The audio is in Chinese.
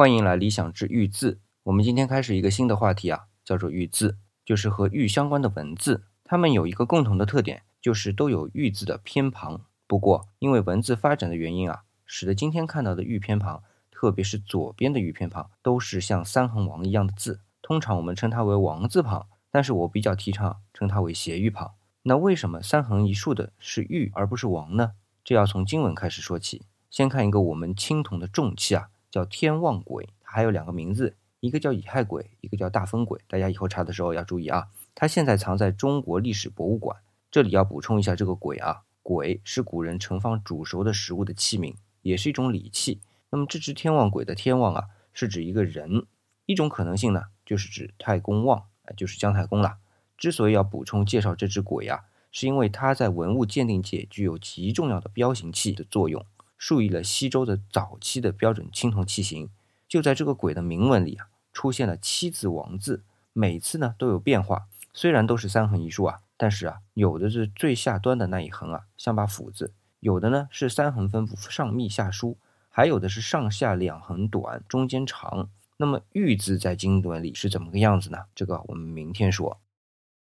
欢迎来理想之玉字。我们今天开始一个新的话题啊，叫做玉字，就是和玉相关的文字。它们有一个共同的特点，就是都有玉字的偏旁。不过，因为文字发展的原因啊，使得今天看到的玉偏旁，特别是左边的玉偏旁，都是像三横王一样的字。通常我们称它为王字旁，但是我比较提倡称它为斜玉旁。那为什么三横一竖的是玉而不是王呢？这要从经文开始说起。先看一个我们青铜的重器啊。叫天望鬼，它还有两个名字，一个叫乙亥鬼，一个叫大风鬼。大家以后查的时候要注意啊。它现在藏在中国历史博物馆。这里要补充一下，这个鬼啊，鬼是古人盛放煮熟的食物的器皿，也是一种礼器。那么这只天望鬼的天望啊，是指一个人。一种可能性呢，就是指太公望，就是姜太公了。之所以要补充介绍这只鬼啊，是因为它在文物鉴定界具有极重要的标形器的作用。树立了西周的早期的标准青铜器型，就在这个鬼的铭文里啊，出现了七字王字，每次呢都有变化。虽然都是三横一竖啊，但是啊，有的是最下端的那一横啊，像把斧子；有的呢是三横分布，上密下疏；还有的是上下两横短，中间长。那么玉字在经文里是怎么个样子呢？这个我们明天说。